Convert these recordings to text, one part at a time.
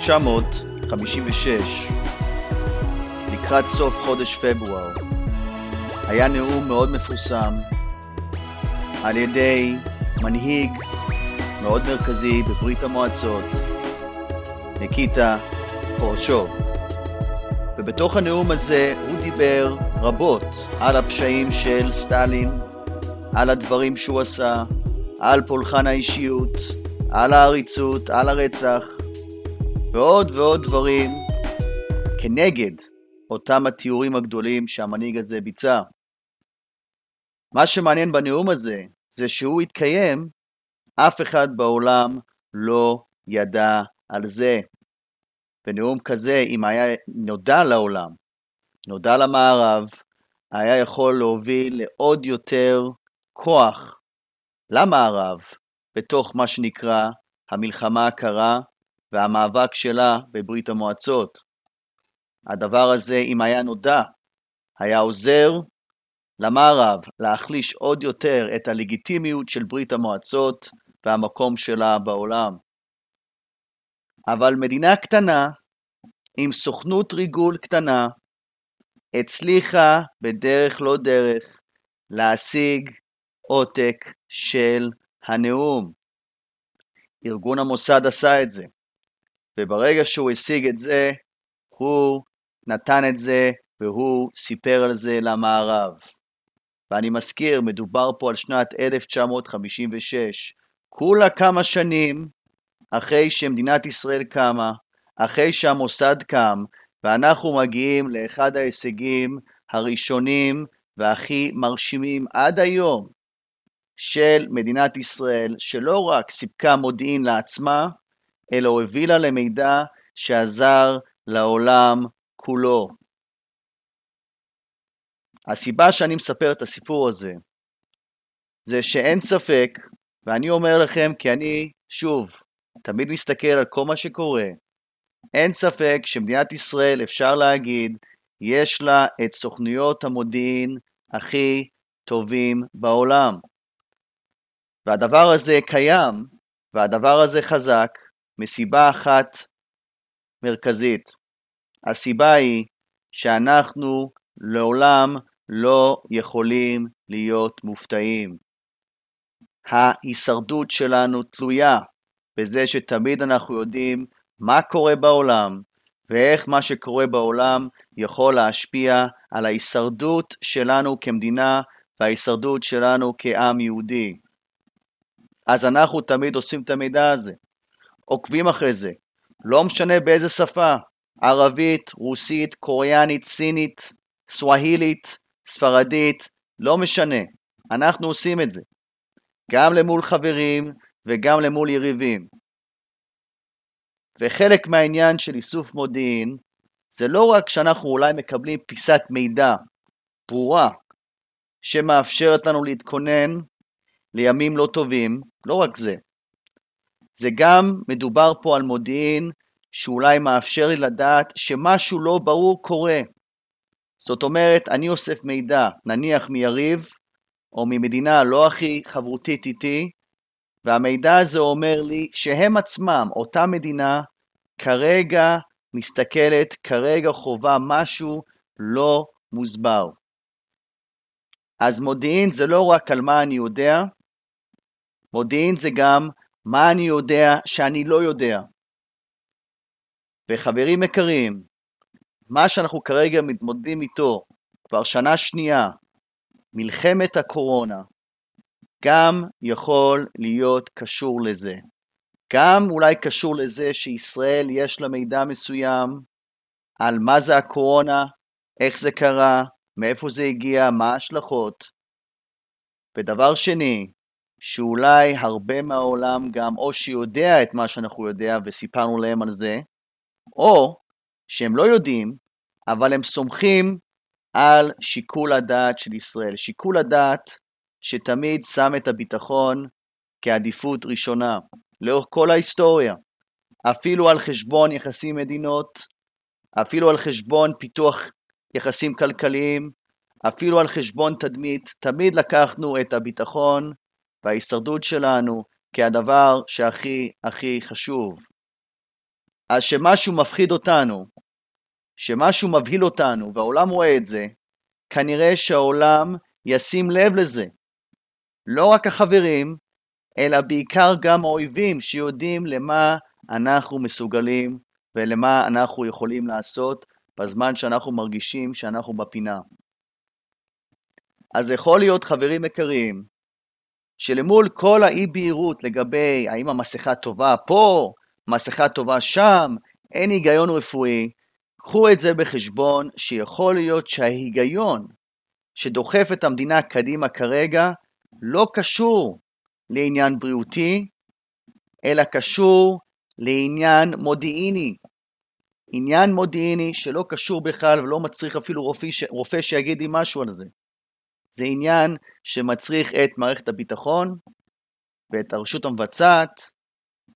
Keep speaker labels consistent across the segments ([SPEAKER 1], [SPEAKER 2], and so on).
[SPEAKER 1] שלום רב. ב-1956, לקראת סוף חודש פברואר, היה נאום מאוד מפורסם על ידי מנהיג מאוד מרכזי בברית המועצות, ניקיטה פורשוב. ובתוך הנאום הזה הוא דיבר רבות על הפשעים של סטלין, על הדברים שהוא עשה, על פולחן האישיות, על העריצות, על הרצח, ועוד ועוד דברים כנגד אותם התיאורים הגדולים שהמנהיג הזה ביצע. מה שמעניין בנאום הזה, זה שהוא התקיים, אף אחד בעולם לא ידע על זה. בנאום כזה, אם היה נודע לעולם, נודע למערב, היה יכול להוביל לעוד יותר כוח למערב בתוך מה שנקרא המלחמה הקרה והמאבק שלה בברית המועצות. הדבר הזה, אם היה נודע, היה עוזר למערב להחליש עוד יותר את הלגיטימיות של ברית המועצות והמקום שלה בעולם. אבל מדינה קטנה, עם סוכנות ריגול קטנה, הצליחה בדרך לא דרך להשיג עותק של הנאום. ארגון המוסד עשה את זה, וברגע שהוא השיג את זה, הוא נתן את זה והוא סיפר על זה למערב. ואני מזכיר, מדובר פה על שנת 1956, כולה כמה שנים אחרי שמדינת ישראל קמה, אחרי שהמוסד קם, ואנחנו מגיעים לאחד ההישגים הראשונים והכי מרשימים עד היום של מדינת ישראל, שלא רק סיפקה מודיעין לעצמה, אלא הובילה למידע שעזר לעולם כולו. הסיבה שאני מספר את הסיפור הזה, זה שאין ספק, ואני אומר לכם כי אני, שוב, תמיד מסתכל על כל מה שקורה, אין ספק שמדינת ישראל, אפשר להגיד, יש לה את סוכנויות המודיעין הכי טובים בעולם. והדבר הזה קיים, והדבר הזה חזק, מסיבה אחת מרכזית. הסיבה היא שאנחנו לעולם לא יכולים להיות מופתעים. ההישרדות שלנו תלויה בזה שתמיד אנחנו יודעים מה קורה בעולם ואיך מה שקורה בעולם יכול להשפיע על ההישרדות שלנו כמדינה וההישרדות שלנו כעם יהודי. אז אנחנו תמיד עושים את המידע הזה, עוקבים אחרי זה, לא משנה באיזה שפה, ערבית, רוסית, קוריאנית, סינית, סווהילית, ספרדית, לא משנה, אנחנו עושים את זה, גם למול חברים וגם למול יריבים. וחלק מהעניין של איסוף מודיעין זה לא רק שאנחנו אולי מקבלים פיסת מידע ברורה שמאפשרת לנו להתכונן לימים לא טובים, לא רק זה. זה גם מדובר פה על מודיעין שאולי מאפשר לי לדעת שמשהו לא ברור קורה. זאת אומרת, אני אוסף מידע, נניח מיריב, או ממדינה לא הכי חברותית איתי, והמידע הזה אומר לי שהם עצמם, אותה מדינה, כרגע מסתכלת, כרגע חווה משהו לא מוסבר. אז מודיעין זה לא רק על מה אני יודע, מודיעין זה גם מה אני יודע שאני לא יודע. וחברים יקרים, מה שאנחנו כרגע מתמודדים איתו כבר שנה שנייה, מלחמת הקורונה, גם יכול להיות קשור לזה. גם אולי קשור לזה שישראל יש לה מידע מסוים על מה זה הקורונה, איך זה קרה, מאיפה זה הגיע, מה ההשלכות. ודבר שני, שאולי הרבה מהעולם גם או שיודע את מה שאנחנו יודע וסיפרנו להם על זה, או שהם לא יודעים, אבל הם סומכים על שיקול הדעת של ישראל. שיקול הדעת שתמיד שם את הביטחון כעדיפות ראשונה, לאורך כל ההיסטוריה. אפילו על חשבון יחסים מדינות, אפילו על חשבון פיתוח יחסים כלכליים, אפילו על חשבון תדמית, תמיד לקחנו את הביטחון וההישרדות שלנו כהדבר שהכי הכי חשוב. אז שמשהו מפחיד אותנו, שמשהו מבהיל אותנו, והעולם רואה את זה, כנראה שהעולם ישים לב לזה. לא רק החברים, אלא בעיקר גם האויבים שיודעים למה אנחנו מסוגלים ולמה אנחנו יכולים לעשות בזמן שאנחנו מרגישים שאנחנו בפינה. אז יכול להיות, חברים יקרים, שלמול כל האי בהירות לגבי האם המסכה טובה פה, מסכה טובה שם, אין היגיון רפואי, קחו את זה בחשבון שיכול להיות שההיגיון שדוחף את המדינה קדימה כרגע לא קשור לעניין בריאותי, אלא קשור לעניין מודיעיני. עניין מודיעיני שלא קשור בכלל ולא מצריך אפילו רופא, רופא שיגיד לי משהו על זה. זה עניין שמצריך את מערכת הביטחון ואת הרשות המבצעת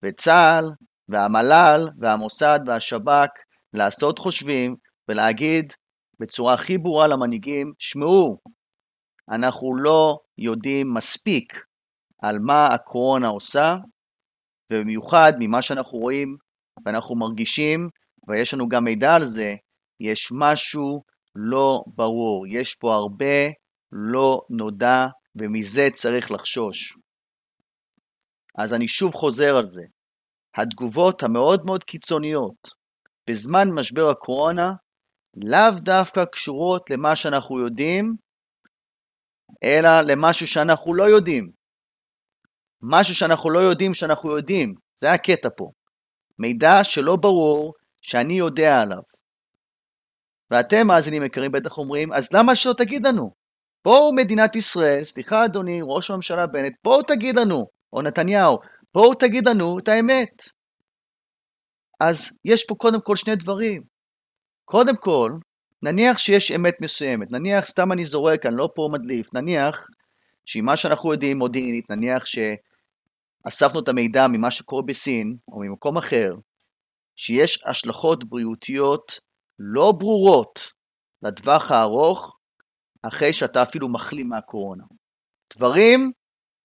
[SPEAKER 1] ואת צה"ל והמל"ל והמוסד והשב"כ לעשות חושבים ולהגיד בצורה הכי ברורה למנהיגים, שמעו, אנחנו לא יודעים מספיק על מה הקורונה עושה, ובמיוחד ממה שאנחנו רואים ואנחנו מרגישים, ויש לנו גם מידע על זה, יש משהו לא ברור, יש פה הרבה לא נודע, ומזה צריך לחשוש. אז אני שוב חוזר על זה. התגובות המאוד מאוד קיצוניות בזמן משבר הקורונה לאו דווקא קשורות למה שאנחנו יודעים, אלא למשהו שאנחנו לא יודעים. משהו שאנחנו לא יודעים שאנחנו יודעים, זה הקטע פה. מידע שלא ברור שאני יודע עליו. ואתם, מאזינים יקרים, בטח אומרים, אז למה שלא תגיד לנו? בואו מדינת ישראל, סליחה אדוני, ראש הממשלה בנט, בואו תגיד לנו, או נתניהו, בואו תגיד לנו את האמת. אז יש פה קודם כל שני דברים. קודם כל, נניח שיש אמת מסוימת, נניח, סתם אני זורק, אני לא פה מדליף, נניח שמה שאנחנו יודעים מודיעינית, נניח שאספנו את המידע ממה שקורה בסין, או ממקום אחר, שיש השלכות בריאותיות לא ברורות לטווח הארוך, אחרי שאתה אפילו מחלים מהקורונה. דברים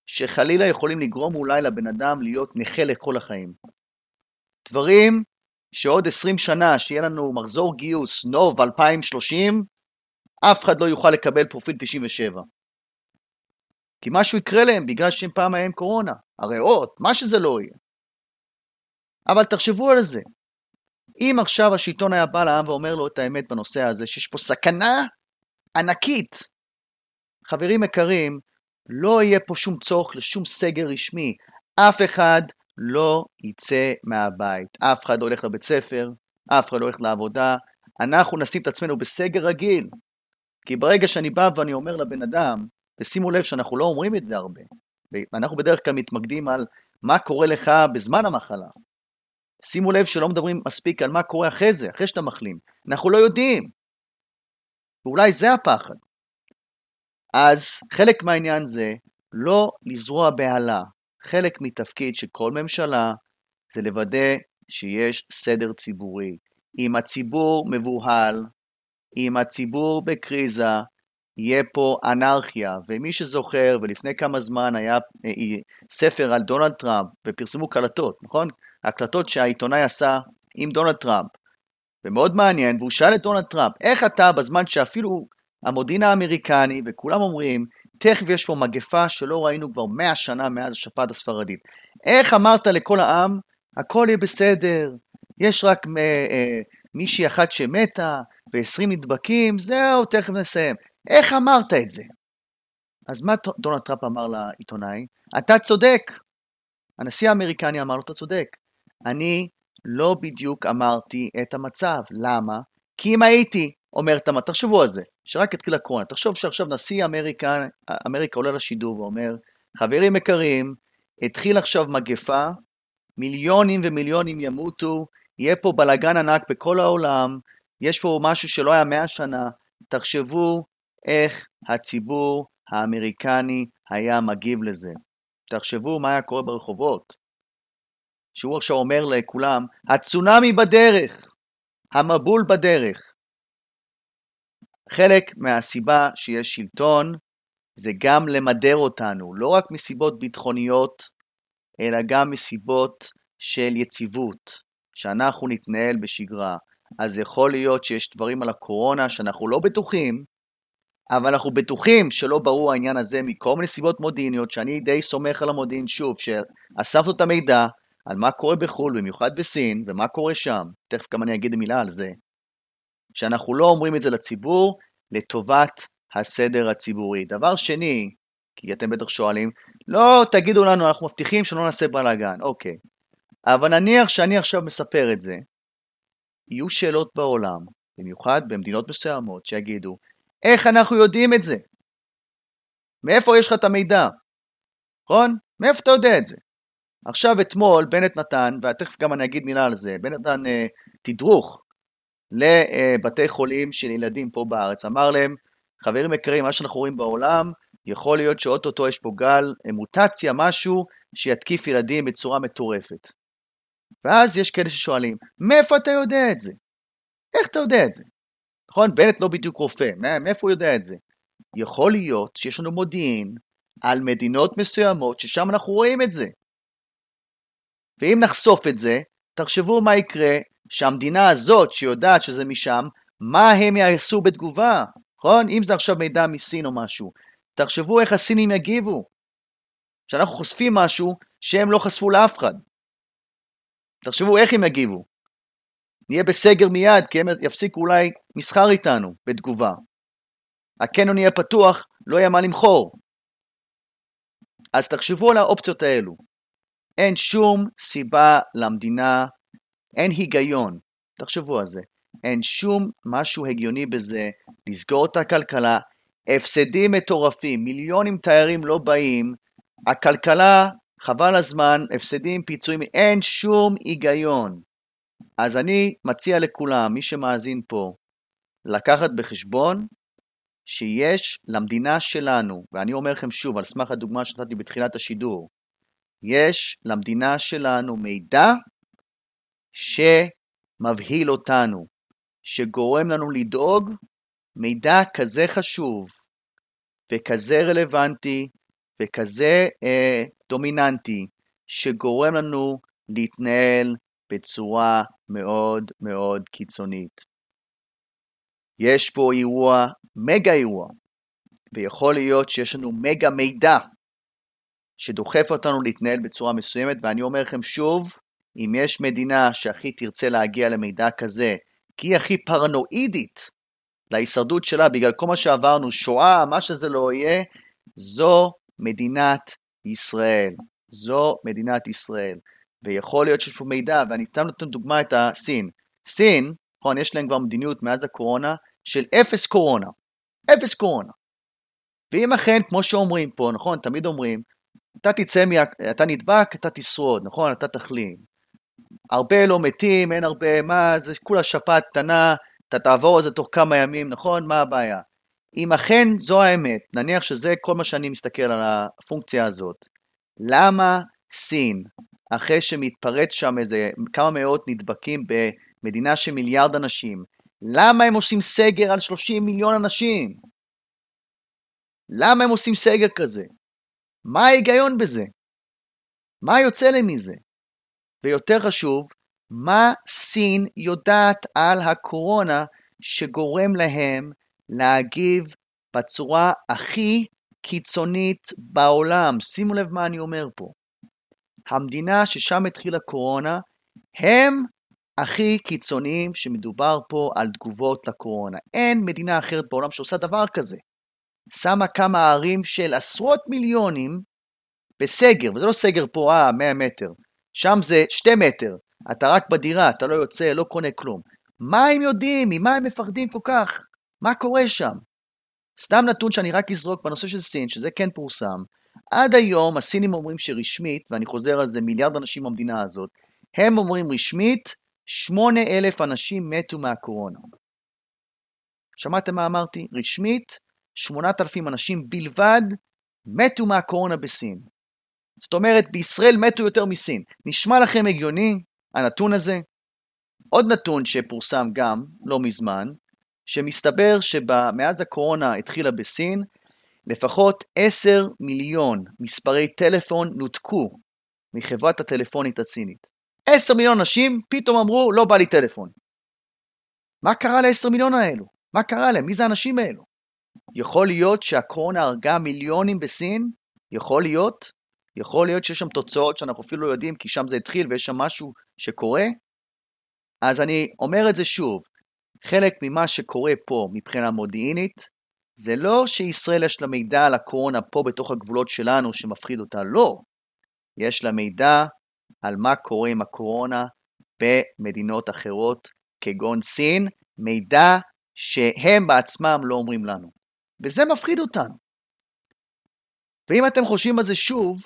[SPEAKER 1] שחלילה יכולים לגרום אולי לבן אדם להיות נכה לכל החיים. דברים שעוד 20 שנה, שיהיה לנו מחזור גיוס נוב 2030, אף אחד לא יוכל לקבל פרופיל 97. כי משהו יקרה להם בגלל שהם פעם היה עם קורונה, הריאות, מה שזה לא יהיה. אבל תחשבו על זה. אם עכשיו השלטון היה בא לעם ואומר לו את האמת בנושא הזה, שיש פה סכנה ענקית, חברים יקרים, לא יהיה פה שום צורך לשום סגר רשמי. אף אחד לא יצא מהבית. אף אחד לא הולך לבית ספר, אף אחד לא הולך לעבודה. אנחנו נשים את עצמנו בסגר רגיל. כי ברגע שאני בא ואני אומר לבן אדם, ושימו לב שאנחנו לא אומרים את זה הרבה, ואנחנו בדרך כלל מתמקדים על מה קורה לך בזמן המחלה. שימו לב שלא מדברים מספיק על מה קורה אחרי זה, אחרי שאתה מחלים. אנחנו לא יודעים. ואולי זה הפחד. אז חלק מהעניין זה לא לזרוע בהלה, חלק מתפקיד של כל ממשלה זה לוודא שיש סדר ציבורי. אם הציבור מבוהל, אם הציבור בקריזה, יהיה פה אנרכיה, ומי שזוכר, ולפני כמה זמן היה אה, ספר על דונלד טראמפ, ופרסמו קלטות, נכון? הקלטות שהעיתונאי עשה עם דונלד טראמפ. ומאוד מעניין, והוא שאל את דונלד טראמפ, איך אתה, בזמן שאפילו המודיעין האמריקני, וכולם אומרים, תכף יש פה מגפה שלא ראינו כבר מאה שנה מאז השפעת הספרדית. איך אמרת לכל העם, הכל יהיה בסדר, יש רק אה, אה, מישהי אחת שמתה ו-20 נדבקים, זהו, תכף נסיים. איך אמרת את זה? אז מה דונלד טראמפ אמר לעיתונאי? אתה צודק. הנשיא האמריקני אמר לו, אתה צודק. אני לא בדיוק אמרתי את המצב. למה? כי אם הייתי אומר את המצב, תחשבו על זה, שרק התחיל הקורונה. תחשוב שעכשיו נשיא אמריקה, אמריקה עולה לשידור ואומר, חברים יקרים, התחיל עכשיו מגפה, מיליונים ומיליונים ימותו, יהיה פה בלאגן ענק בכל העולם, יש פה משהו שלא היה מאה שנה, תחשבו איך הציבור האמריקני היה מגיב לזה. תחשבו מה היה קורה ברחובות. שהוא עכשיו אומר לכולם, הצונאמי בדרך, המבול בדרך. חלק מהסיבה שיש שלטון זה גם למדר אותנו, לא רק מסיבות ביטחוניות, אלא גם מסיבות של יציבות, שאנחנו נתנהל בשגרה. אז יכול להיות שיש דברים על הקורונה שאנחנו לא בטוחים, אבל אנחנו בטוחים שלא ברור העניין הזה מכל מיני סיבות מודיעיניות, שאני די סומך על המודיעין, שוב, שאספנו את המידע על מה קורה בחו"ל, במיוחד בסין, ומה קורה שם, תכף גם אני אגיד מילה על זה, שאנחנו לא אומרים את זה לציבור לטובת הסדר הציבורי. דבר שני, כי אתם בטח שואלים, לא תגידו לנו, אנחנו מבטיחים שלא נעשה בלאגן, אוקיי. אבל נניח שאני עכשיו מספר את זה, יהיו שאלות בעולם, במיוחד במדינות מסוימות, שיגידו, איך אנחנו יודעים את זה? מאיפה יש לך את המידע? נכון? מאיפה אתה יודע את זה? עכשיו אתמול בנט נתן, ותכף גם אני אגיד מילה על זה, בנט נתן אה, תדרוך לבתי חולים של ילדים פה בארץ, אמר להם, חברים יקרים, מה שאנחנו רואים בעולם, יכול להיות שאוטוטו יש פה גל אה, מוטציה, משהו שיתקיף ילדים בצורה מטורפת. ואז יש כאלה ששואלים, מאיפה אתה יודע את זה? איך אתה יודע את זה? נכון? בנט לא בדיוק רופא, מאיפה הוא יודע את זה? יכול להיות שיש לנו מודיעין על מדינות מסוימות ששם אנחנו רואים את זה. ואם נחשוף את זה, תחשבו מה יקרה שהמדינה הזאת שיודעת שזה משם, מה הם יעשו בתגובה, נכון? אם זה עכשיו מידע מסין או משהו. תחשבו איך הסינים יגיבו. כשאנחנו חושפים משהו שהם לא חשפו לאף אחד. תחשבו איך הם יגיבו. נהיה בסגר מיד, כי הם יפסיקו אולי מסחר איתנו בתגובה. הקניון יהיה פתוח, לא יהיה מה למכור. אז תחשבו על האופציות האלו. אין שום סיבה למדינה, אין היגיון, תחשבו על זה, אין שום משהו הגיוני בזה לסגור את הכלכלה, הפסדים מטורפים, מיליונים תיירים לא באים, הכלכלה, חבל הזמן, הפסדים, פיצויים, אין שום היגיון. אז אני מציע לכולם, מי שמאזין פה, לקחת בחשבון שיש למדינה שלנו, ואני אומר לכם שוב, על סמך הדוגמה שנתתי בתחילת השידור, יש למדינה שלנו מידע שמבהיל אותנו, שגורם לנו לדאוג מידע כזה חשוב וכזה רלוונטי וכזה אה, דומיננטי, שגורם לנו להתנהל בצורה מאוד מאוד קיצונית. יש פה אירוע, מגה אירוע, ויכול להיות שיש לנו מגה מידע שדוחף אותנו להתנהל בצורה מסוימת, ואני אומר לכם שוב, אם יש מדינה שהכי תרצה להגיע למידע כזה, כי היא הכי פרנואידית להישרדות שלה בגלל כל מה שעברנו, שואה, מה שזה לא יהיה, זו מדינת ישראל. זו מדינת ישראל. ויכול להיות שיש פה מידע, ואני סתם נותן דוגמה את הסין. סין, נכון, יש להם כבר מדיניות מאז הקורונה של אפס קורונה. אפס קורונה. ואם אכן, כמו שאומרים פה, נכון, תמיד אומרים, אתה תצא, מה... אתה נדבק, אתה תשרוד, נכון? אתה תחלים. הרבה לא מתים, אין הרבה, מה, זה כולה שפעת קטנה, אתה תעבור על זה תוך כמה ימים, נכון? מה הבעיה? אם אכן זו האמת, נניח שזה כל מה שאני מסתכל על הפונקציה הזאת, למה סין, אחרי שמתפרץ שם איזה כמה מאות נדבקים במדינה של מיליארד אנשים, למה הם עושים סגר על 30 מיליון אנשים? למה הם עושים סגר כזה? מה ההיגיון בזה? מה יוצא לי מזה? ויותר חשוב, מה סין יודעת על הקורונה שגורם להם להגיב בצורה הכי קיצונית בעולם? שימו לב מה אני אומר פה. המדינה ששם התחילה קורונה, הם הכי קיצוניים שמדובר פה על תגובות לקורונה. אין מדינה אחרת בעולם שעושה דבר כזה. שמה כמה ערים של עשרות מיליונים בסגר, וזה לא סגר פה, אה, 100 מטר, שם זה 2 מטר, אתה רק בדירה, אתה לא יוצא, לא קונה כלום. מה הם יודעים? ממה הם מפחדים כל כך? מה קורה שם? סתם נתון שאני רק אזרוק בנושא של סין, שזה כן פורסם, עד היום הסינים אומרים שרשמית, ואני חוזר על זה, מיליארד אנשים במדינה הזאת, הם אומרים רשמית, 8,000 אנשים מתו מהקורונה. שמעתם מה אמרתי? רשמית, 8,000 אנשים בלבד מתו מהקורונה בסין. זאת אומרת, בישראל מתו יותר מסין. נשמע לכם הגיוני הנתון הזה? עוד נתון שפורסם גם לא מזמן, שמסתבר שמאז הקורונה התחילה בסין, לפחות 10 מיליון מספרי טלפון נותקו מחברת הטלפונית הסינית. 10 מיליון אנשים פתאום אמרו, לא בא לי טלפון. מה קרה ל-10 מיליון האלו? מה קרה להם? מי זה האנשים האלו? יכול להיות שהקורונה הרגה מיליונים בסין? יכול להיות? יכול להיות שיש שם תוצאות שאנחנו אפילו לא יודעים, כי שם זה התחיל ויש שם משהו שקורה? אז אני אומר את זה שוב, חלק ממה שקורה פה מבחינה מודיעינית, זה לא שישראל יש לה מידע על הקורונה פה בתוך הגבולות שלנו שמפחיד אותה, לא. יש לה מידע על מה קורה עם הקורונה במדינות אחרות, כגון סין, מידע שהם בעצמם לא אומרים לנו. וזה מפחיד אותנו. ואם אתם חושבים על זה שוב,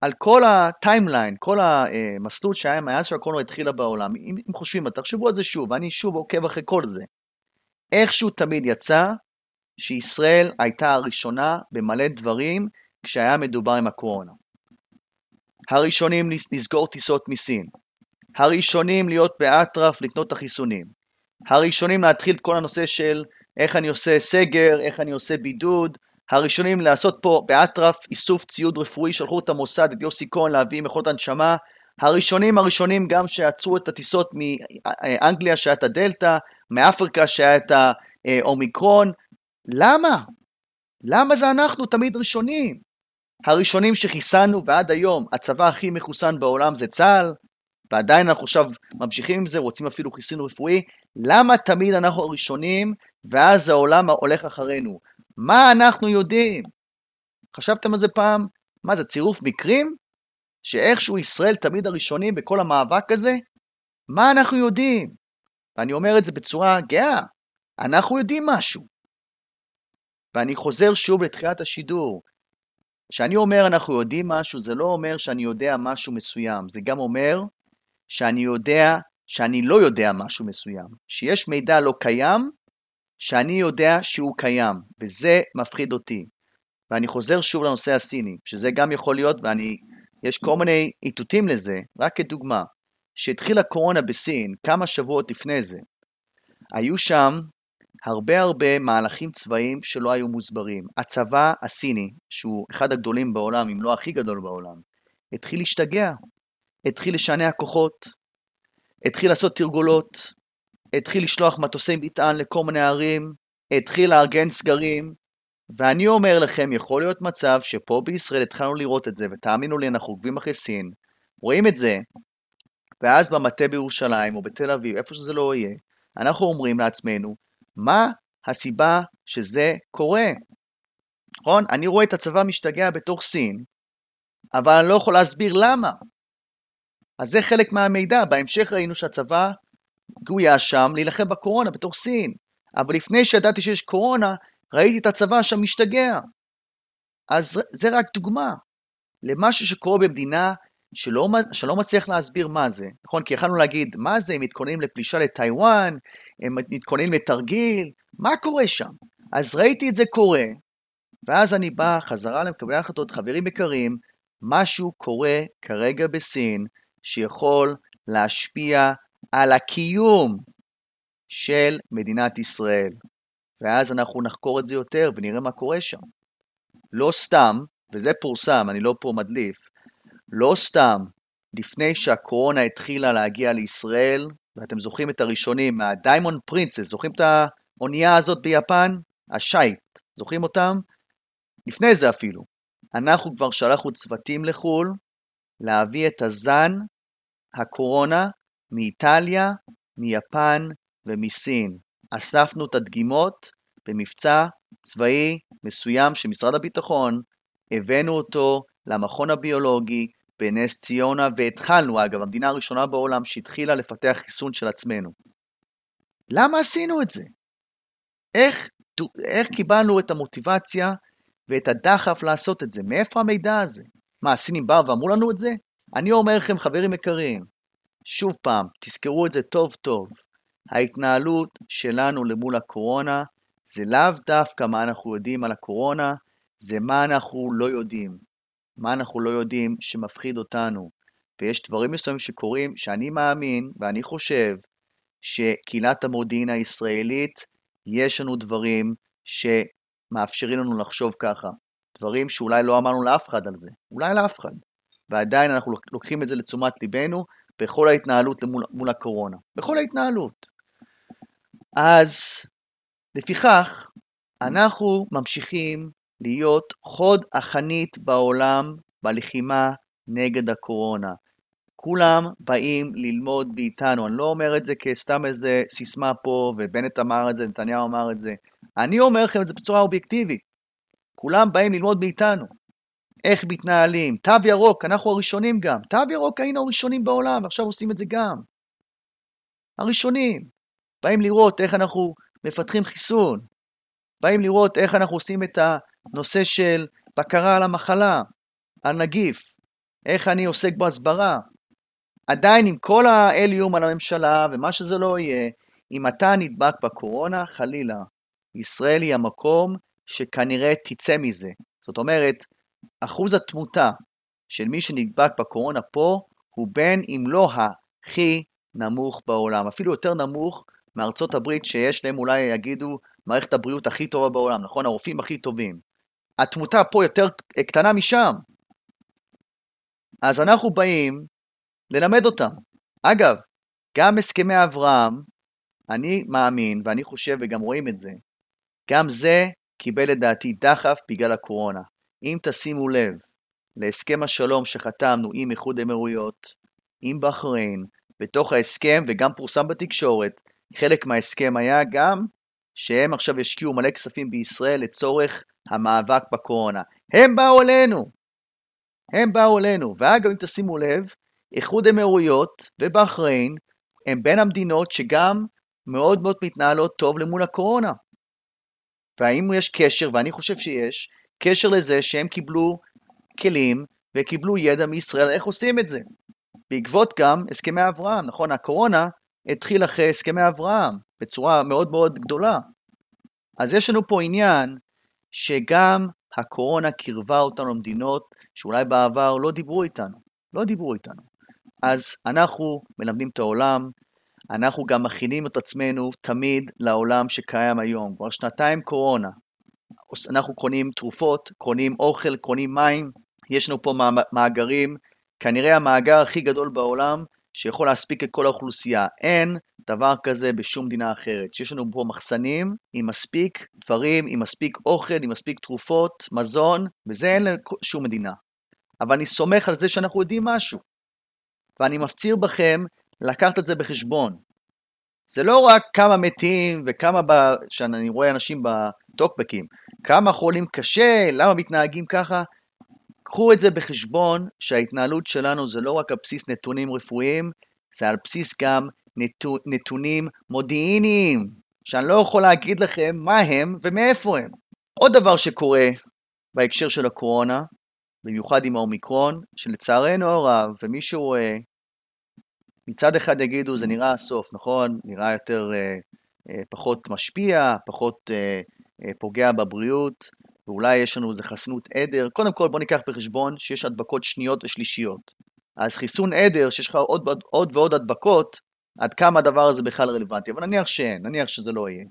[SPEAKER 1] על כל הטיימליין, כל המסלול שהיה מאז שהקורונה התחילה בעולם, אם חושבים, תחשבו על זה שוב, ואני שוב עוקב אחרי כל זה. איכשהו תמיד יצא שישראל הייתה הראשונה במלא דברים כשהיה מדובר עם הקורונה. הראשונים לסגור טיסות מסין, הראשונים להיות באטרף לקנות את החיסונים, הראשונים להתחיל את כל הנושא של איך אני עושה סגר, איך אני עושה בידוד, הראשונים לעשות פה באטרף איסוף ציוד רפואי, שלחו את המוסד, את יוסי כהן להביא מכונות הנשמה, הראשונים הראשונים גם שעצרו את הטיסות מאנגליה שהיה את הדלתא, מאפריקה שהיה את האומיקרון, למה? למה זה אנחנו תמיד ראשונים? הראשונים שחיסנו ועד היום הצבא הכי מחוסן בעולם זה צה"ל, ועדיין אנחנו עכשיו ממשיכים עם זה, רוצים אפילו חיסון רפואי, למה תמיד אנחנו הראשונים ואז העולם הולך אחרינו? מה אנחנו יודעים? חשבתם על זה פעם? מה זה, צירוף מקרים? שאיכשהו ישראל תמיד הראשונים בכל המאבק הזה? מה אנחנו יודעים? ואני אומר את זה בצורה גאה, אנחנו יודעים משהו. ואני חוזר שוב לתחילת השידור. כשאני אומר אנחנו יודעים משהו, זה לא אומר שאני יודע משהו מסוים, זה גם אומר שאני יודע שאני לא יודע משהו מסוים, שיש מידע לא קיים, שאני יודע שהוא קיים, וזה מפחיד אותי. ואני חוזר שוב לנושא הסיני, שזה גם יכול להיות, ואני, יש כל מיני איתותים לזה, רק כדוגמה, שהתחילה קורונה בסין כמה שבועות לפני זה, היו שם הרבה הרבה מהלכים צבאיים שלא היו מוסברים. הצבא הסיני, שהוא אחד הגדולים בעולם, אם לא הכי גדול בעולם, התחיל להשתגע, התחיל לשנע כוחות, התחיל לעשות תרגולות, התחיל לשלוח מטוסי מטען לכל מיני ערים, התחיל לארגן סגרים, ואני אומר לכם, יכול להיות מצב שפה בישראל התחלנו לראות את זה, ותאמינו לי, אנחנו עוקבים אחרי סין, רואים את זה, ואז במטה בירושלים או בתל אביב, איפה שזה לא יהיה, אנחנו אומרים לעצמנו, מה הסיבה שזה קורה? נכון? אני רואה את הצבא משתגע בתוך סין, אבל אני לא יכול להסביר למה. אז זה חלק מהמידע. בהמשך ראינו שהצבא גויס שם להילחם בקורונה בתוך סין. אבל לפני שידעתי שיש קורונה, ראיתי את הצבא שם משתגע. אז זה רק דוגמה למשהו שקורה במדינה שלא, שלא מצליח להסביר מה זה. נכון? כי יכלנו להגיד, מה זה, הם מתכוננים לפלישה לטיוואן, הם מתכוננים לתרגיל, מה קורה שם? אז ראיתי את זה קורה, ואז אני בא חזרה למקבלי ההחלטות, חברים יקרים, משהו קורה כרגע בסין שיכול להשפיע על הקיום של מדינת ישראל. ואז אנחנו נחקור את זה יותר ונראה מה קורה שם. לא סתם, וזה פורסם, אני לא פה מדליף, לא סתם, לפני שהקורונה התחילה להגיע לישראל, ואתם זוכרים את הראשונים מהדיימונד פרינסס, זוכרים את האונייה הזאת ביפן? השייט, זוכרים אותם? לפני זה אפילו. אנחנו כבר שלחנו צוותים לחו"ל להביא את הזן הקורונה מאיטליה, מיפן ומסין. אספנו את הדגימות במבצע צבאי מסוים של משרד הביטחון, הבאנו אותו למכון הביולוגי בנס ציונה, והתחלנו, אגב, המדינה הראשונה בעולם שהתחילה לפתח חיסון של עצמנו. למה עשינו את זה? איך, איך קיבלנו את המוטיבציה ואת הדחף לעשות את זה? מאיפה המידע הזה? מה, הסינים באו ואמרו לנו את זה? אני אומר לכם, חברים יקרים, שוב פעם, תזכרו את זה טוב טוב. ההתנהלות שלנו למול הקורונה זה לאו דווקא מה אנחנו יודעים על הקורונה, זה מה אנחנו לא יודעים. מה אנחנו לא יודעים שמפחיד אותנו. ויש דברים מסוימים שקורים שאני מאמין ואני חושב שקהילת המודיעין הישראלית, יש לנו דברים שמאפשרים לנו לחשוב ככה. דברים שאולי לא אמרנו לאף אחד על זה, אולי לאף אחד. ועדיין אנחנו לוקחים את זה לתשומת ליבנו בכל ההתנהלות מול, מול הקורונה. בכל ההתנהלות. אז לפיכך, אנחנו ממשיכים להיות חוד החנית בעולם בלחימה נגד הקורונה. כולם באים ללמוד מאיתנו, אני לא אומר את זה כסתם איזה סיסמה פה, ובנט אמר את זה, נתניהו אמר את זה. אני אומר לכם את זה בצורה אובייקטיבית. כולם באים ללמוד מאיתנו. איך מתנהלים, תו ירוק, אנחנו הראשונים גם. תו ירוק היינו הראשונים בעולם, ועכשיו עושים את זה גם. הראשונים. באים לראות איך אנחנו מפתחים חיסון. באים לראות איך אנחנו עושים את הנושא של בקרה על המחלה, על נגיף, איך אני עוסק בהסברה. עדיין עם כל האליום על הממשלה ומה שזה לא יהיה, אם אתה נדבק בקורונה, חלילה, ישראל היא המקום שכנראה תצא מזה. זאת אומרת, אחוז התמותה של מי שנדבק בקורונה פה הוא בין אם לא הכי נמוך בעולם, אפילו יותר נמוך מארצות הברית שיש להם אולי יגידו מערכת הבריאות הכי טובה בעולם, נכון? הרופאים הכי טובים. התמותה פה יותר קטנה משם. אז אנחנו באים ללמד אותם. אגב, גם הסכמי אברהם, אני מאמין, ואני חושב וגם רואים את זה, גם זה קיבל לדעתי דחף בגלל הקורונה. אם תשימו לב להסכם השלום שחתמנו עם איחוד האמירויות, עם בחריין, בתוך ההסכם, וגם פורסם בתקשורת, חלק מההסכם היה גם שהם עכשיו ישקיעו מלא כספים בישראל לצורך המאבק בקורונה. הם באו אלינו. הם באו אלינו. ואגב, אם תשימו לב, איחוד אמירויות ובחריין הם בין המדינות שגם מאוד מאוד מתנהלות טוב למול הקורונה. והאם יש קשר, ואני חושב שיש, קשר לזה שהם קיבלו כלים וקיבלו ידע מישראל איך עושים את זה. בעקבות גם הסכמי אברהם, נכון? הקורונה התחיל אחרי הסכמי אברהם בצורה מאוד מאוד גדולה. אז יש לנו פה עניין שגם הקורונה קירבה אותנו למדינות שאולי בעבר לא דיברו איתנו, לא דיברו איתנו. אז אנחנו מלמדים את העולם, אנחנו גם מכינים את עצמנו תמיד לעולם שקיים היום. כבר שנתיים קורונה, אנחנו קונים תרופות, קונים אוכל, קונים מים, יש לנו פה מאגרים, כנראה המאגר הכי גדול בעולם שיכול להספיק את כל האוכלוסייה. אין דבר כזה בשום מדינה אחרת. שיש לנו פה מחסנים עם מספיק דברים, עם מספיק אוכל, עם מספיק תרופות, מזון, וזה אין לשום מדינה. אבל אני סומך על זה שאנחנו יודעים משהו. ואני מפציר בכם לקחת את זה בחשבון. זה לא רק כמה מתים וכמה, ב... שאני רואה אנשים בטוקבקים, כמה חולים קשה, למה מתנהגים ככה, קחו את זה בחשבון שההתנהלות שלנו זה לא רק על בסיס נתונים רפואיים, זה על בסיס גם נתונים מודיעיניים, שאני לא יכול להגיד לכם מה הם ומאיפה הם. עוד דבר שקורה בהקשר של הקורונה, במיוחד עם האומיקרון, שלצערנו הרב, ומי שרואה, מצד אחד יגידו זה נראה הסוף, נכון? נראה יותר, אה, אה, פחות משפיע, פחות אה, פוגע בבריאות, ואולי יש לנו איזה חסנות עדר. קודם כל בוא ניקח בחשבון שיש הדבקות שניות ושלישיות. אז חיסון עדר, שיש לך עוד, עוד, עוד ועוד הדבקות, עד כמה הדבר הזה בכלל רלוונטי, אבל נניח שאין, נניח שזה לא יהיה.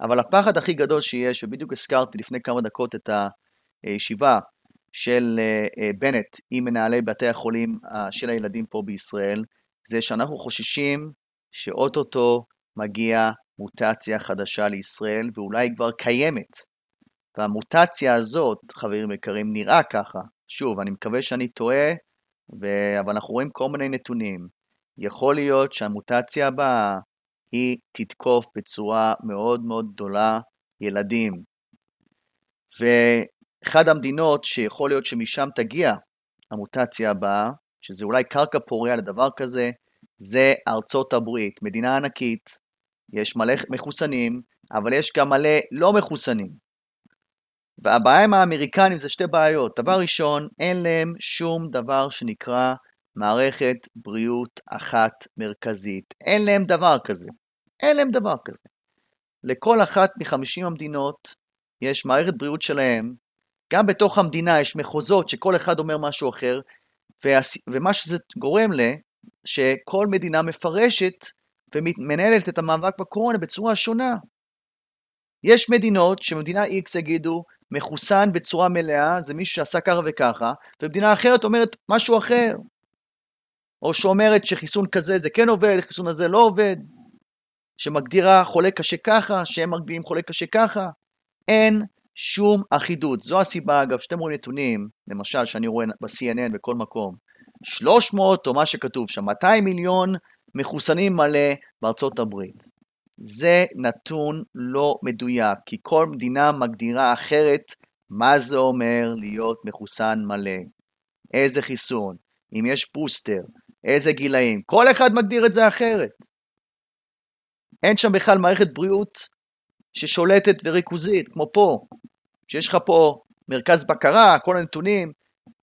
[SPEAKER 1] אבל הפחד הכי גדול שיש, ובדיוק הזכרתי לפני כמה דקות את הישיבה של אה, אה, בנט עם מנהלי בתי החולים אה, של הילדים פה בישראל, זה שאנחנו חוששים שאו-טו-טו מגיע מוטציה חדשה לישראל, ואולי היא כבר קיימת. והמוטציה הזאת, חברים יקרים, נראה ככה. שוב, אני מקווה שאני טועה, ו... אבל אנחנו רואים כל מיני נתונים. יכול להיות שהמוטציה הבאה היא תתקוף בצורה מאוד מאוד גדולה ילדים. ואחד המדינות שיכול להיות שמשם תגיע המוטציה הבאה, שזה אולי קרקע פוריה לדבר כזה, זה ארצות הברית, מדינה ענקית, יש מלא מחוסנים, אבל יש גם מלא לא מחוסנים. והבעיה עם האמריקנים זה שתי בעיות. דבר ראשון, אין להם שום דבר שנקרא מערכת בריאות אחת מרכזית. אין להם דבר כזה. אין להם דבר כזה. לכל אחת מחמישים המדינות יש מערכת בריאות שלהם. גם בתוך המדינה יש מחוזות שכל אחד אומר משהו אחר, ומה שזה גורם ל... שכל מדינה מפרשת ומנהלת את המאבק בקורונה בצורה שונה. יש מדינות שמדינה X יגידו, מחוסן בצורה מלאה זה מישהו שעשה ככה וככה, ומדינה אחרת אומרת משהו אחר. או שאומרת שחיסון כזה זה כן עובד, חיסון הזה לא עובד, שמגדירה חולה קשה ככה, שהם מגדירים חולה קשה ככה. אין שום אחידות. זו הסיבה, אגב, שאתם רואים נתונים, למשל, שאני רואה ב-CNN בכל מקום, 300 או מה שכתוב שם, 200 מיליון מחוסנים מלא בארצות הברית. זה נתון לא מדויק, כי כל מדינה מגדירה אחרת מה זה אומר להיות מחוסן מלא, איזה חיסון, אם יש בוסטר, איזה גילאים, כל אחד מגדיר את זה אחרת. אין שם בכלל מערכת בריאות ששולטת וריכוזית, כמו פה, שיש לך פה מרכז בקרה, כל הנתונים,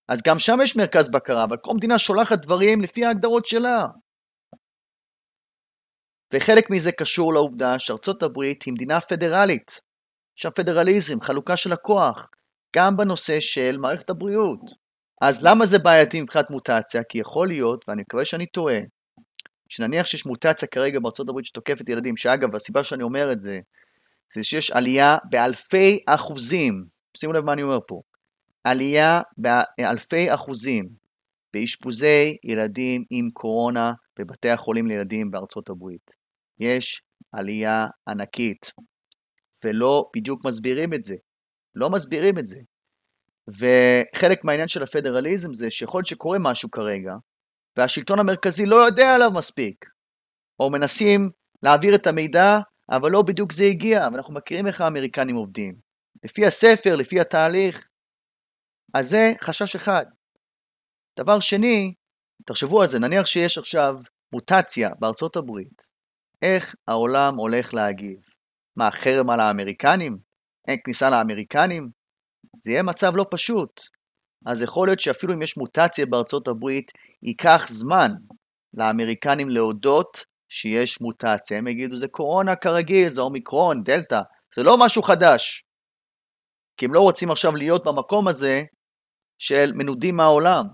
[SPEAKER 1] אז גם שם יש מרכז בקרה, אבל כל מדינה שולחת דברים לפי ההגדרות שלה. וחלק מזה קשור לעובדה שארצות הברית היא מדינה פדרלית. יש שם פדרליזם, חלוקה של הכוח, גם בנושא של מערכת הבריאות. אז למה זה בעייתי מבחינת מוטציה? כי יכול להיות, ואני מקווה שאני טועה, שנניח שיש מוטציה כרגע בארצות הברית שתוקפת ילדים, שאגב, הסיבה שאני אומר את זה, זה שיש עלייה באלפי אחוזים, שימו לב מה אני אומר פה, עלייה באלפי אחוזים באשפוזי ילדים עם קורונה בבתי החולים לילדים בארצות הברית. יש עלייה ענקית, ולא בדיוק מסבירים את זה. לא מסבירים את זה. וחלק מהעניין של הפדרליזם זה שיכול להיות שקורה משהו כרגע, והשלטון המרכזי לא יודע עליו מספיק, או מנסים להעביר את המידע, אבל לא בדיוק זה הגיע, ואנחנו מכירים איך האמריקנים עובדים. לפי הספר, לפי התהליך. אז זה חשש אחד. דבר שני, תחשבו על זה, נניח שיש עכשיו מוטציה בארצות הברית, איך העולם הולך להגיב? מה, חרם על האמריקנים? אין כניסה לאמריקנים? זה יהיה מצב לא פשוט. אז יכול להיות שאפילו אם יש מוטציה בארצות הברית, ייקח זמן לאמריקנים להודות שיש מוטציה. הם יגידו, זה קורונה כרגיל, זה אומיקרון, דלתא, זה לא משהו חדש. כי הם לא רוצים עכשיו להיות במקום הזה של מנודים מהעולם,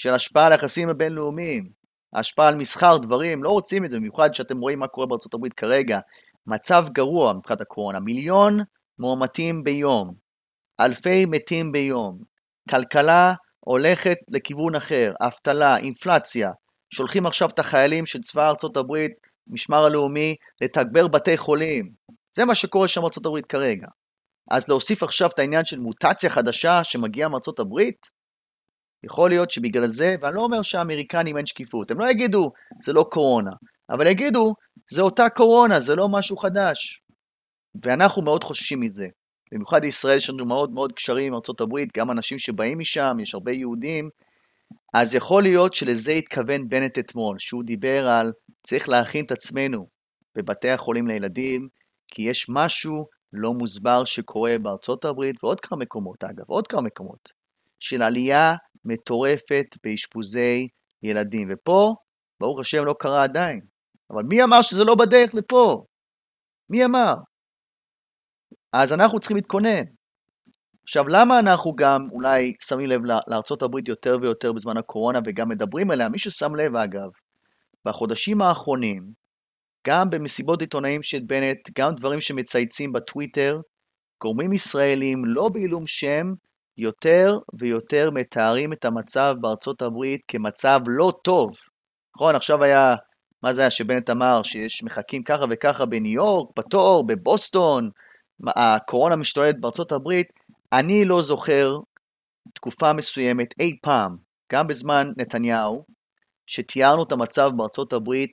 [SPEAKER 1] של השפעה על היחסים הבינלאומיים, השפעה על מסחר, דברים, לא רוצים את זה, במיוחד שאתם רואים מה קורה בארצות הברית כרגע. מצב גרוע מבחינת הקורונה, מיליון מאומתים ביום, אלפי מתים ביום, כלכלה הולכת לכיוון אחר, אבטלה, אינפלציה, שולחים עכשיו את החיילים של צבא ארצות הברית, משמר הלאומי, לתגבר בתי חולים. זה מה שקורה שם בארצות הברית כרגע. אז להוסיף עכשיו את העניין של מוטציה חדשה שמגיעה מארצות הברית, יכול להיות שבגלל זה, ואני לא אומר שהאמריקנים אין שקיפות, הם לא יגידו זה לא קורונה, אבל יגידו זה אותה קורונה, זה לא משהו חדש. ואנחנו מאוד חוששים מזה. במיוחד בישראל יש לנו מאוד מאוד קשרים עם ארה"ב, גם אנשים שבאים משם, יש הרבה יהודים, אז יכול להיות שלזה התכוון בנט אתמול, שהוא דיבר על צריך להכין את עצמנו בבתי החולים לילדים, כי יש משהו לא מוסבר שקורה בארצות הברית ועוד כמה מקומות אגב, עוד כמה מקומות, של עלייה מטורפת באשפוזי ילדים. ופה, ברוך השם, לא קרה עדיין. אבל מי אמר שזה לא בדרך לפה? מי אמר? אז אנחנו צריכים להתכונן. עכשיו, למה אנחנו גם אולי שמים לב הברית יותר ויותר בזמן הקורונה וגם מדברים עליה? מי ששם לב, אגב, בחודשים האחרונים, גם במסיבות עיתונאים של בנט, גם דברים שמצייצים בטוויטר, גורמים ישראלים, לא בעילום שם, יותר ויותר מתארים את המצב בארצות הברית כמצב לא טוב. נכון, עכשיו היה, מה זה היה שבנט אמר שיש מחכים ככה וככה בניו יורק, בתור, בבוסטון, הקורונה משתוללת בארצות הברית, אני לא זוכר תקופה מסוימת אי פעם, גם בזמן נתניהו, שתיארנו את המצב בארצות הברית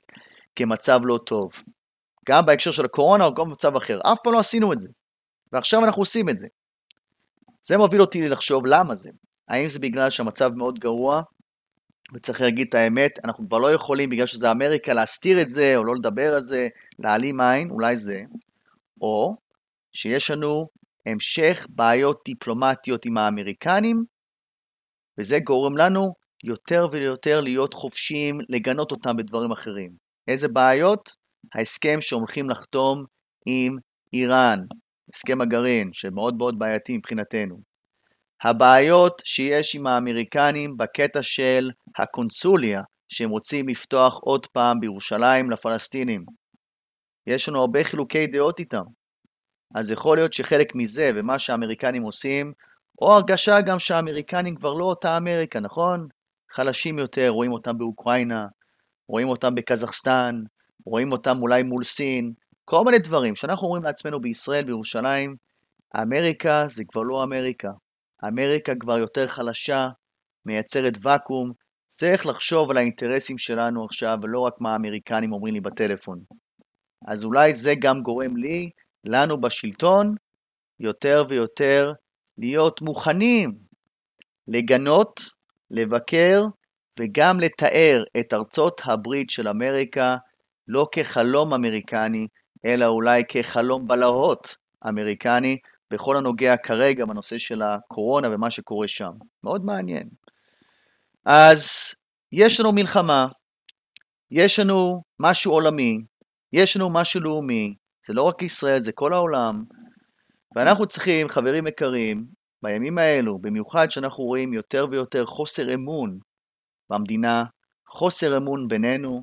[SPEAKER 1] כמצב לא טוב. גם בהקשר של הקורונה או גם במצב אחר. אף פעם לא עשינו את זה. ועכשיו אנחנו עושים את זה. זה מוביל אותי לחשוב למה זה. האם זה בגלל שהמצב מאוד גרוע, וצריך להגיד את האמת, אנחנו כבר לא יכולים בגלל שזה אמריקה להסתיר את זה, או לא לדבר על זה, להעלים עין, אולי זה, או שיש לנו המשך בעיות דיפלומטיות עם האמריקנים, וזה גורם לנו יותר ויותר להיות חופשיים לגנות אותם בדברים אחרים. איזה בעיות? ההסכם שהולכים לחתום עם איראן, הסכם הגרעין, שמאוד מאוד בעייתי מבחינתנו. הבעיות שיש עם האמריקנים בקטע של הקונסוליה, שהם רוצים לפתוח עוד פעם בירושלים לפלסטינים. יש לנו הרבה חילוקי דעות איתם. אז יכול להיות שחלק מזה ומה שהאמריקנים עושים, או הרגשה גם שהאמריקנים כבר לא אותה אמריקה, נכון? חלשים יותר, רואים אותם באוקראינה, רואים אותם בקזחסטן, רואים אותם אולי מול סין, כל מיני דברים. כשאנחנו אומרים לעצמנו בישראל, בירושלים, אמריקה זה כבר לא אמריקה. אמריקה כבר יותר חלשה, מייצרת ואקום. צריך לחשוב על האינטרסים שלנו עכשיו, ולא רק מה האמריקנים אומרים לי בטלפון. אז אולי זה גם גורם לי, לנו בשלטון, יותר ויותר להיות מוכנים לגנות, לבקר וגם לתאר את ארצות הברית של אמריקה לא כחלום אמריקני, אלא אולי כחלום בלהות אמריקני, בכל הנוגע כרגע בנושא של הקורונה ומה שקורה שם. מאוד מעניין. אז יש לנו מלחמה, יש לנו משהו עולמי, יש לנו משהו לאומי, זה לא רק ישראל, זה כל העולם, ואנחנו צריכים, חברים יקרים, בימים האלו, במיוחד שאנחנו רואים יותר ויותר חוסר אמון במדינה, חוסר אמון בינינו,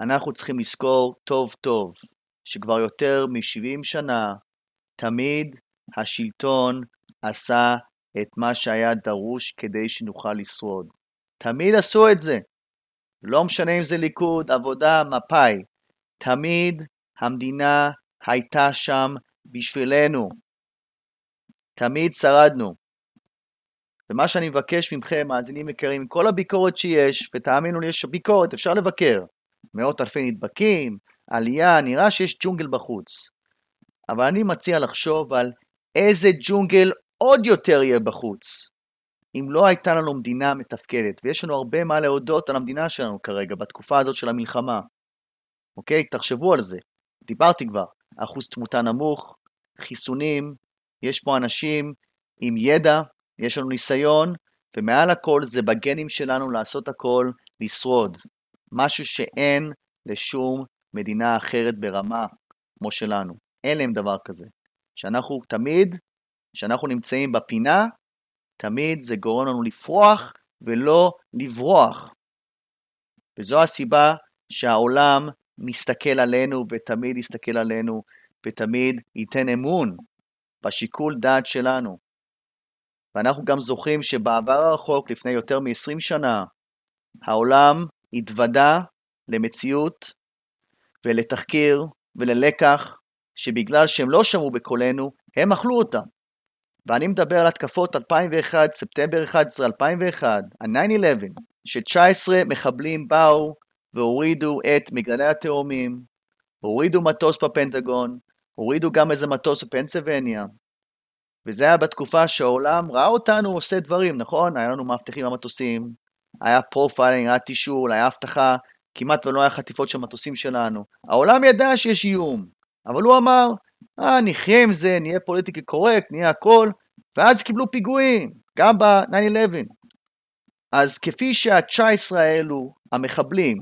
[SPEAKER 1] אנחנו צריכים לזכור טוב טוב שכבר יותר מ-70 שנה תמיד השלטון עשה את מה שהיה דרוש כדי שנוכל לשרוד. תמיד עשו את זה. לא משנה אם זה ליכוד, עבודה, מפא"י. תמיד המדינה הייתה שם בשבילנו. תמיד שרדנו. ומה שאני מבקש מכם, מאזינים יקרים, כל הביקורת שיש, ותאמינו לי, יש ביקורת, אפשר לבקר. מאות אלפי נדבקים, עלייה, נראה שיש ג'ונגל בחוץ. אבל אני מציע לחשוב על איזה ג'ונגל עוד יותר יהיה בחוץ. אם לא הייתה לנו מדינה מתפקדת, ויש לנו הרבה מה להודות על המדינה שלנו כרגע, בתקופה הזאת של המלחמה. אוקיי? תחשבו על זה. דיברתי כבר, אחוז תמותה נמוך, חיסונים, יש פה אנשים עם ידע, יש לנו ניסיון, ומעל הכל זה בגנים שלנו לעשות הכל, לשרוד. משהו שאין לשום מדינה אחרת ברמה כמו שלנו. אין להם דבר כזה. שאנחנו תמיד, כשאנחנו נמצאים בפינה, תמיד זה גורם לנו לפרוח ולא לברוח. וזו הסיבה שהעולם מסתכל עלינו ותמיד יסתכל עלינו ותמיד ייתן אמון בשיקול דעת שלנו. ואנחנו גם זוכרים שבעבר הרחוק, לפני יותר מ-20 שנה, העולם התוודה למציאות ולתחקיר וללקח שבגלל שהם לא שמעו בקולנו, הם אכלו אותם. ואני מדבר על התקפות 2001, ספטמבר 11, 2001, ה-9-11, ש-19 מחבלים באו והורידו את מגדלי התאומים, הורידו מטוס בפנטגון, הורידו גם איזה מטוס בפנסילבניה, וזה היה בתקופה שהעולם ראה אותנו עושה דברים, נכון? היה לנו מאבטחים במטוסים, היה profiling, היה תשאול, היה אבטחה, כמעט ולא היה חטיפות של מטוסים שלנו. העולם ידע שיש איום, אבל הוא אמר, אה, נחיה עם זה, נהיה politically correct, נהיה הכל, ואז קיבלו פיגועים, גם ב-9-11. אז כפי שה-19 האלו, המחבלים,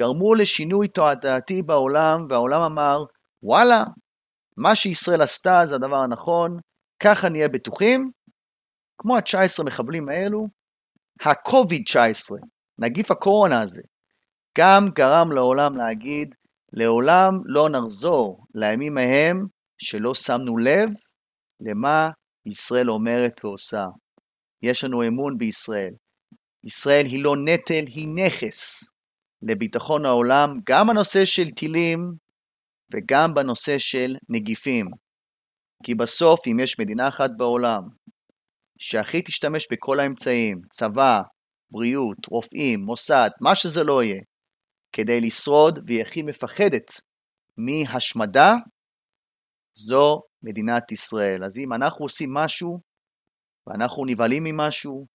[SPEAKER 1] גרמו לשינוי תועדתי בעולם, והעולם אמר, וואלה, מה שישראל עשתה זה הדבר הנכון, ככה נהיה בטוחים, כמו ה-19 מחבלים האלו, ה-COVID-19, נגיף הקורונה הזה, גם גרם לעולם להגיד, לעולם לא נחזור לימים ההם שלא שמנו לב למה ישראל אומרת ועושה. יש לנו אמון בישראל. ישראל היא לא נטל, היא נכס לביטחון העולם, גם בנושא של טילים וגם בנושא של נגיפים. כי בסוף, אם יש מדינה אחת בעולם שהכי תשתמש בכל האמצעים, צבא, בריאות, רופאים, מוסד, מה שזה לא יהיה, כדי לשרוד, והיא הכי מפחדת מהשמדה, זו מדינת ישראל. אז אם אנחנו עושים משהו, ואנחנו נבהלים ממשהו,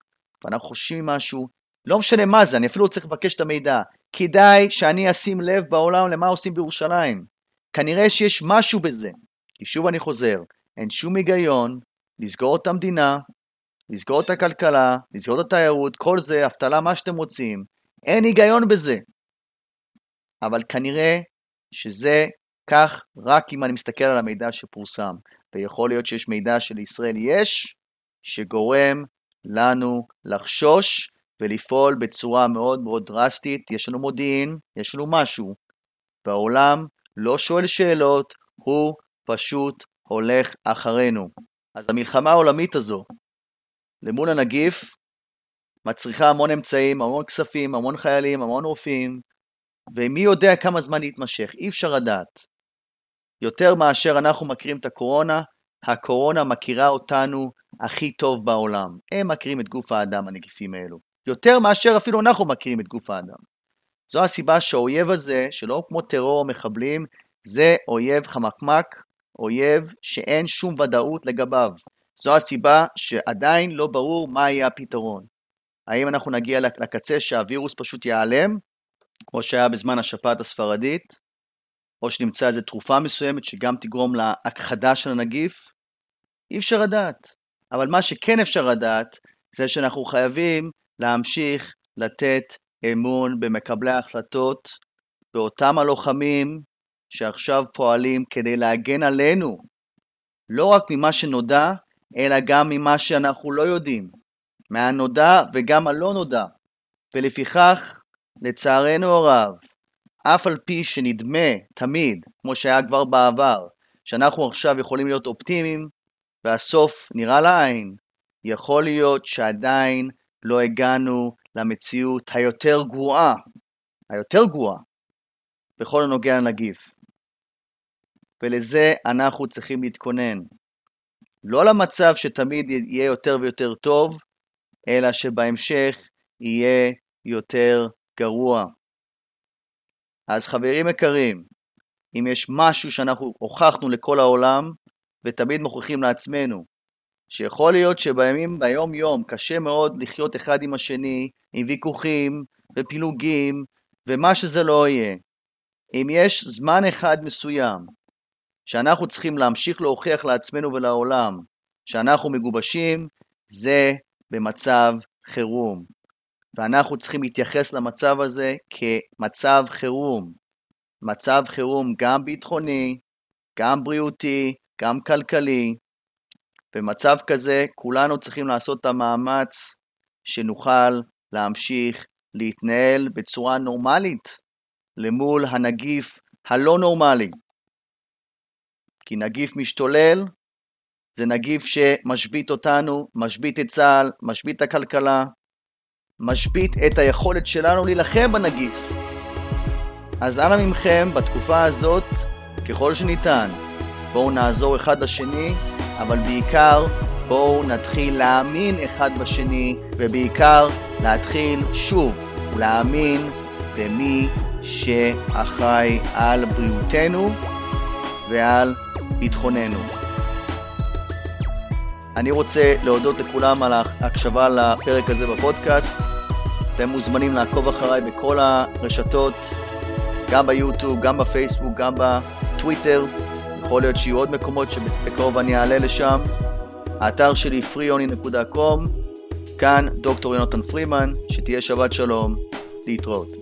[SPEAKER 1] ואנחנו חושבים ממשהו, לא משנה מה זה, אני אפילו לא צריך לבקש את המידע. כדאי שאני אשים לב בעולם למה עושים בירושלים. כנראה שיש משהו בזה. כי שוב אני חוזר, אין שום היגיון לסגור את המדינה, לסגור את הכלכלה, לסגור את התיירות, כל זה, אבטלה, מה שאתם רוצים. אין היגיון בזה. אבל כנראה שזה כך רק אם אני מסתכל על המידע שפורסם. ויכול להיות שיש מידע שלישראל יש, שגורם לנו לחשוש ולפעול בצורה מאוד מאוד דרסטית. יש לנו מודיעין, יש לנו משהו. והעולם לא שואל שאלות, הוא פשוט הולך אחרינו. אז המלחמה העולמית הזו למול הנגיף מצריכה המון אמצעים, המון כספים, המון חיילים, המון רופאים, ומי יודע כמה זמן יתמשך, אי אפשר לדעת. יותר מאשר אנחנו מכירים את הקורונה, הקורונה מכירה אותנו הכי טוב בעולם. הם מכירים את גוף האדם, הנגיפים האלו. יותר מאשר אפילו אנחנו מכירים את גוף האדם. זו הסיבה שהאויב הזה, שלא כמו טרור או מחבלים, זה אויב חמקמק, אויב שאין שום ודאות לגביו. זו הסיבה שעדיין לא ברור מה יהיה הפתרון. האם אנחנו נגיע לקצה שהווירוס פשוט ייעלם, כמו שהיה בזמן השפעת הספרדית, או שנמצא איזו תרופה מסוימת שגם תגרום להכחדה של הנגיף? אי אפשר לדעת. אבל מה שכן אפשר לדעת, זה שאנחנו חייבים להמשיך לתת אמון במקבלי ההחלטות, באותם הלוחמים שעכשיו פועלים כדי להגן עלינו, לא רק ממה שנודע, אלא גם ממה שאנחנו לא יודעים, מהנודע וגם הלא נודע. ולפיכך, לצערנו הרב, אף על פי שנדמה תמיד, כמו שהיה כבר בעבר, שאנחנו עכשיו יכולים להיות אופטימיים, והסוף נראה לעין, יכול להיות שעדיין לא הגענו למציאות היותר גרועה, היותר גרועה, בכל הנוגע לנגיף. ולזה אנחנו צריכים להתכונן. לא למצב שתמיד יהיה יותר ויותר טוב, אלא שבהמשך יהיה יותר גרוע. אז חברים יקרים, אם יש משהו שאנחנו הוכחנו לכל העולם, ותמיד מוכיחים לעצמנו, שיכול להיות שבימים, ביום יום, קשה מאוד לחיות אחד עם השני, עם ויכוחים ופילוגים, ומה שזה לא יהיה. אם יש זמן אחד מסוים שאנחנו צריכים להמשיך להוכיח לעצמנו ולעולם שאנחנו מגובשים, זה במצב חירום. ואנחנו צריכים להתייחס למצב הזה כמצב חירום. מצב חירום גם ביטחוני, גם בריאותי, גם כלכלי. במצב כזה כולנו צריכים לעשות את המאמץ שנוכל להמשיך להתנהל בצורה נורמלית למול הנגיף הלא נורמלי. כי נגיף משתולל זה נגיף שמשבית אותנו, משבית את צה"ל, משבית את הכלכלה, משבית את היכולת שלנו להילחם בנגיף. אז אנא מכם, בתקופה הזאת, ככל שניתן, בואו נעזור אחד לשני, אבל בעיקר בואו נתחיל להאמין אחד בשני, ובעיקר להתחיל שוב להאמין במי שאחראי על בריאותנו ועל ביטחוננו. אני רוצה להודות לכולם על ההקשבה לפרק הזה בפודקאסט. אתם מוזמנים לעקוב אחריי בכל הרשתות, גם ביוטיוב, גם בפייסבוק, גם בטוויטר. יכול להיות שיהיו עוד מקומות שבקרוב אני אעלה לשם. האתר שלי freeony.com, כאן דוקטור יונתן פרימן, שתהיה שבת שלום, להתראות.